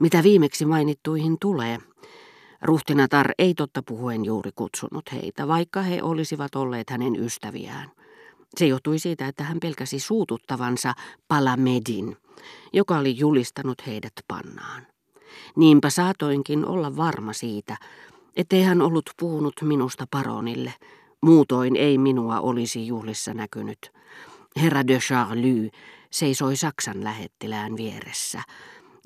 Mitä viimeksi mainittuihin tulee, ruhtinatar ei totta puhuen juuri kutsunut heitä, vaikka he olisivat olleet hänen ystäviään. Se johtui siitä, että hän pelkäsi suututtavansa Palamedin, joka oli julistanut heidät pannaan. Niinpä saatoinkin olla varma siitä, ettei hän ollut puhunut minusta paronille. Muutoin ei minua olisi juhlissa näkynyt. Herra de Charlie seisoi Saksan lähettilään vieressä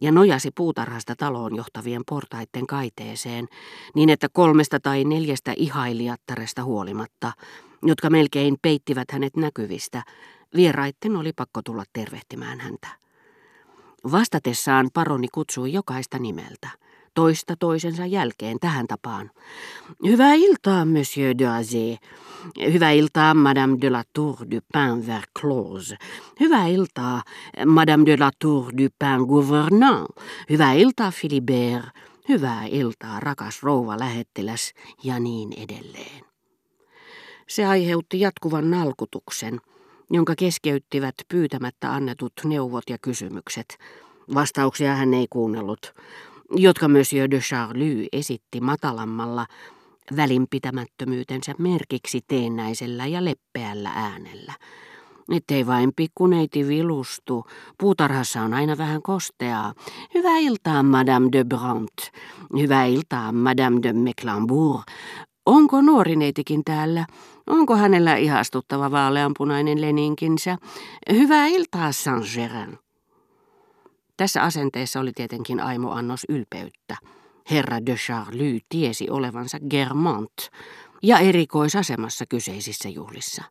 ja nojasi puutarhasta taloon johtavien portaiden kaiteeseen, niin että kolmesta tai neljästä ihailijattaresta huolimatta, jotka melkein peittivät hänet näkyvistä, vieraitten oli pakko tulla tervehtimään häntä. Vastatessaan paroni kutsui jokaista nimeltä, toista toisensa jälkeen tähän tapaan. Hyvää iltaa, monsieur de. Hyvää iltaa, madame de la Tour du Pain Verclose. Hyvää iltaa, madame de la Tour du Pain Gouvernant. Hyvää iltaa, Philibert. Hyvää iltaa, rakas rouva lähettiläs, ja niin edelleen. Se aiheutti jatkuvan nalkutuksen – jonka keskeyttivät pyytämättä annetut neuvot ja kysymykset. Vastauksia hän ei kuunnellut, jotka Monsieur de Charlie esitti matalammalla välinpitämättömyytensä merkiksi teennäisellä ja leppeällä äänellä. Ettei vain pikkuneiti vilustu. Puutarhassa on aina vähän kosteaa. Hyvää iltaa, Madame de Brandt. Hyvää iltaa, Madame de Mecklenburg. Onko nuorineitikin täällä? Onko hänellä ihastuttava vaaleanpunainen leninkinsä? Hyvää iltaa, Saint-Gerin. Tässä asenteessa oli tietenkin aimo annos ylpeyttä. Herra de Charlie tiesi olevansa Germant ja erikoisasemassa kyseisissä juhlissa.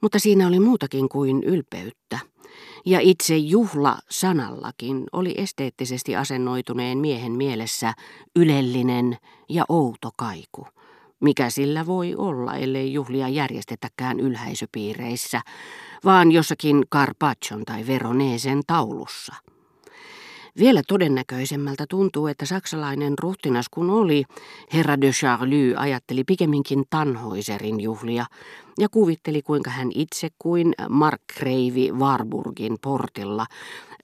Mutta siinä oli muutakin kuin ylpeyttä. Ja itse juhla sanallakin oli esteettisesti asennoituneen miehen mielessä ylellinen ja outo kaiku. Mikä sillä voi olla, ellei juhlia järjestetäkään ylhäisöpiireissä, vaan jossakin Carpaccion tai Veroneesen taulussa. Vielä todennäköisemmältä tuntuu, että saksalainen ruhtinas kun oli, herra de Charlie ajatteli pikemminkin Tanhoiserin juhlia ja kuvitteli kuinka hän itse kuin Markkreivi Warburgin portilla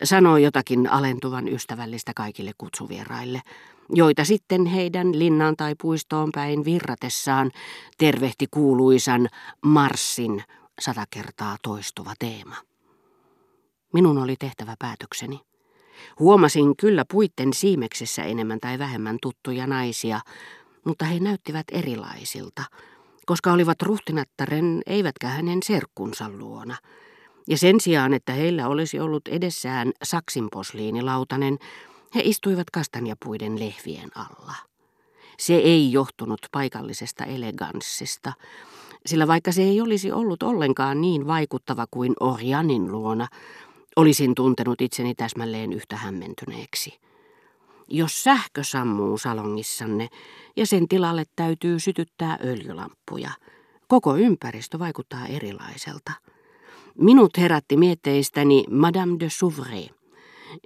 sanoi jotakin alentuvan ystävällistä kaikille kutsuvieraille – joita sitten heidän linnaan tai puistoon päin virratessaan tervehti kuuluisan marssin sata kertaa toistuva teema. Minun oli tehtävä päätökseni. Huomasin kyllä puitten siimeksessä enemmän tai vähemmän tuttuja naisia, mutta he näyttisivät erilaisilta, koska olivat ruhtinattaren eivätkä hänen serkkunsa luona. Ja sen sijaan, että heillä olisi ollut edessään saksinposliinilautanen, he istuivat kastanjapuiden lehvien alla. Se ei johtunut paikallisesta eleganssista, sillä vaikka se ei olisi ollut ollenkaan niin vaikuttava kuin Orjanin luona, olisin tuntenut itseni täsmälleen yhtä hämmentyneeksi. Jos sähkö sammuu salongissanne ja sen tilalle täytyy sytyttää öljylamppuja, koko ympäristö vaikuttaa erilaiselta. Minut herätti mietteistäni Madame de Souvray.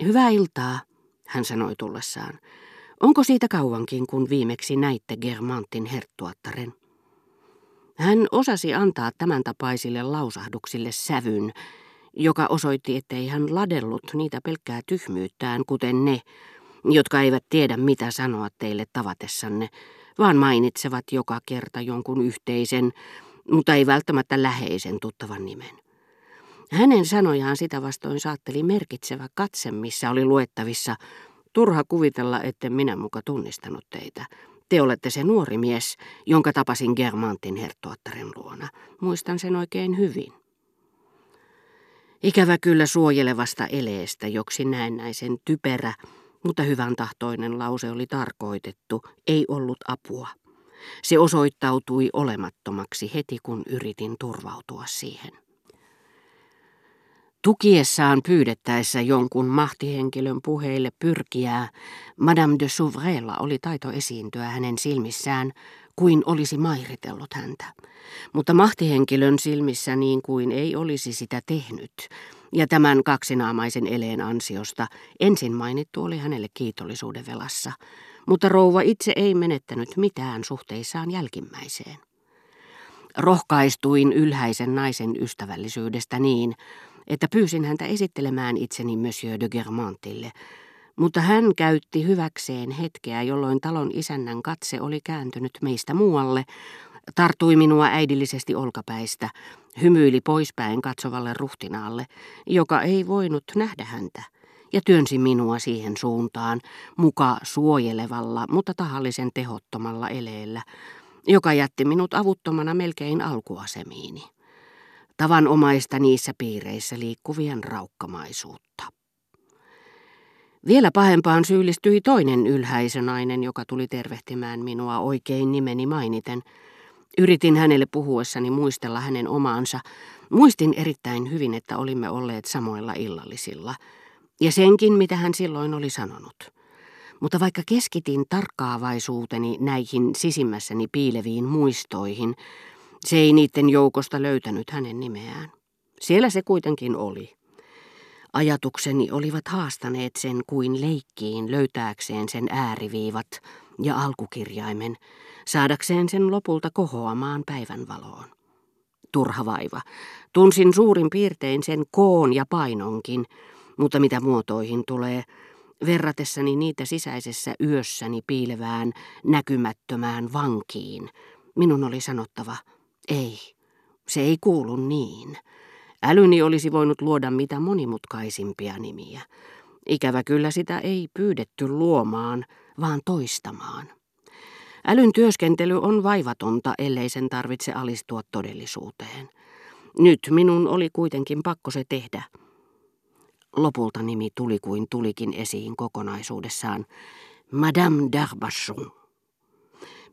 Hyvää iltaa, hän sanoi tullessaan. Onko siitä kauankin, kun viimeksi näitte Germantin herttuattaren? Hän osasi antaa tämän tapaisille lausahduksille sävyn, joka osoitti, ettei hän ladellut niitä pelkkää tyhmyyttään, kuten ne, jotka eivät tiedä mitä sanoa teille tavatessanne, vaan mainitsevat joka kerta jonkun yhteisen, mutta ei välttämättä läheisen tuttavan nimen. Hänen sanojaan sitä vastoin saatteli merkitsevä katse, missä oli luettavissa Turha kuvitella, etten minä muka tunnistanut teitä. Te olette se nuori mies, jonka tapasin Germantin herttuattaren luona. Muistan sen oikein hyvin. Ikävä kyllä suojelevasta eleestä, joksi näennäisen typerä, mutta hyvän tahtoinen lause oli tarkoitettu, ei ollut apua. Se osoittautui olemattomaksi heti, kun yritin turvautua siihen. Tukiessaan pyydettäessä jonkun mahtihenkilön puheille pyrkiää, Madame de Souvrella oli taito esiintyä hänen silmissään, kuin olisi mairitellut häntä. Mutta mahtihenkilön silmissä niin kuin ei olisi sitä tehnyt, ja tämän kaksinaamaisen eleen ansiosta ensin mainittu oli hänelle kiitollisuuden velassa, mutta rouva itse ei menettänyt mitään suhteissaan jälkimmäiseen. Rohkaistuin ylhäisen naisen ystävällisyydestä niin, että pyysin häntä esittelemään itseni Monsieur de Germantille, Mutta hän käytti hyväkseen hetkeä, jolloin talon isännän katse oli kääntynyt meistä muualle, tartui minua äidillisesti olkapäistä, hymyili poispäin katsovalle ruhtinaalle, joka ei voinut nähdä häntä, ja työnsi minua siihen suuntaan, muka suojelevalla, mutta tahallisen tehottomalla eleellä, joka jätti minut avuttomana melkein alkuasemiini. Tavanomaista niissä piireissä liikkuvien raukkamaisuutta. Vielä pahempaan syyllistyi toinen ylhäisönainen, joka tuli tervehtimään minua oikein nimeni mainiten. Yritin hänelle puhuessani muistella hänen omaansa. Muistin erittäin hyvin, että olimme olleet samoilla illallisilla. Ja senkin, mitä hän silloin oli sanonut. Mutta vaikka keskitin tarkkaavaisuuteni näihin sisimmässäni piileviin muistoihin, se ei niiden joukosta löytänyt hänen nimeään. Siellä se kuitenkin oli. Ajatukseni olivat haastaneet sen kuin leikkiin löytääkseen sen ääriviivat ja alkukirjaimen, saadakseen sen lopulta kohoamaan päivänvaloon. Turha vaiva. Tunsin suurin piirtein sen koon ja painonkin, mutta mitä muotoihin tulee, verratessani niitä sisäisessä yössäni piilevään, näkymättömään vankiin, minun oli sanottava, ei, se ei kuulu niin. Älyni olisi voinut luoda mitä monimutkaisimpia nimiä. Ikävä kyllä sitä ei pyydetty luomaan, vaan toistamaan. Älyn työskentely on vaivatonta, ellei sen tarvitse alistua todellisuuteen. Nyt minun oli kuitenkin pakko se tehdä. Lopulta nimi tuli kuin tulikin esiin kokonaisuudessaan. Madame d'Arbachon.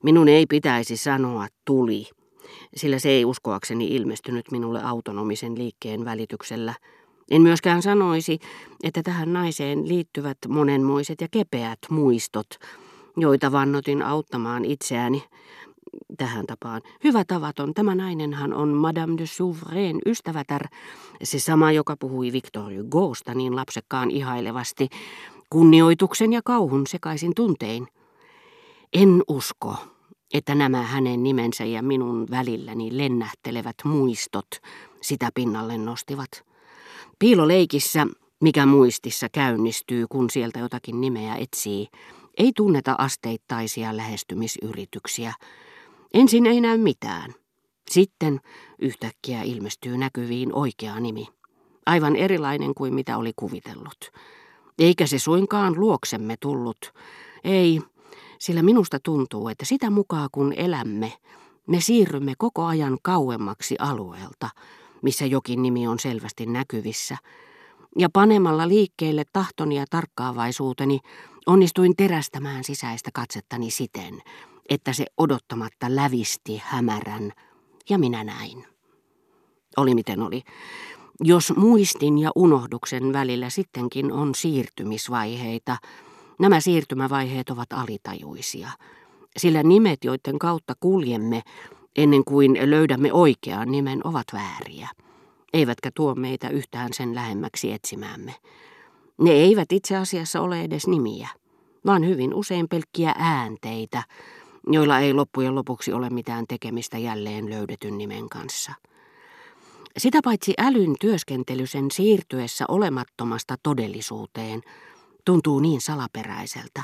Minun ei pitäisi sanoa tuli sillä se ei uskoakseni ilmestynyt minulle autonomisen liikkeen välityksellä. En myöskään sanoisi, että tähän naiseen liittyvät monenmoiset ja kepeät muistot, joita vannotin auttamaan itseäni tähän tapaan. Hyvä tavaton, tämä nainenhan on Madame de Souverain ystävätär, se sama, joka puhui Victor Hugosta niin lapsekkaan ihailevasti, kunnioituksen ja kauhun sekaisin tuntein. En usko, että nämä hänen nimensä ja minun välilläni lennähtelevät muistot sitä pinnalle nostivat. Piiloleikissä, mikä muistissa käynnistyy, kun sieltä jotakin nimeä etsii, ei tunneta asteittaisia lähestymisyrityksiä. Ensin ei näy mitään. Sitten yhtäkkiä ilmestyy näkyviin oikea nimi. Aivan erilainen kuin mitä oli kuvitellut. Eikä se suinkaan luoksemme tullut. Ei, sillä minusta tuntuu, että sitä mukaan kun elämme, me siirrymme koko ajan kauemmaksi alueelta, missä jokin nimi on selvästi näkyvissä, ja panemalla liikkeelle tahtoni ja tarkkaavaisuuteni onnistuin terästämään sisäistä katsettani siten, että se odottamatta lävisti hämärän, ja minä näin. Oli miten oli. Jos muistin ja unohduksen välillä sittenkin on siirtymisvaiheita, Nämä siirtymävaiheet ovat alitajuisia, sillä nimet, joiden kautta kuljemme ennen kuin löydämme oikean nimen, ovat vääriä, eivätkä tuo meitä yhtään sen lähemmäksi etsimäämme. Ne eivät itse asiassa ole edes nimiä, vaan hyvin usein pelkkiä äänteitä, joilla ei loppujen lopuksi ole mitään tekemistä jälleen löydetyn nimen kanssa. Sitä paitsi älyn työskentely sen siirtyessä olemattomasta todellisuuteen – tuntuu niin salaperäiseltä,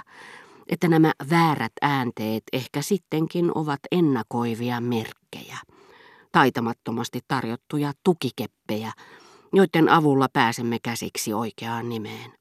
että nämä väärät äänteet ehkä sittenkin ovat ennakoivia merkkejä, taitamattomasti tarjottuja tukikeppejä, joiden avulla pääsemme käsiksi oikeaan nimeen.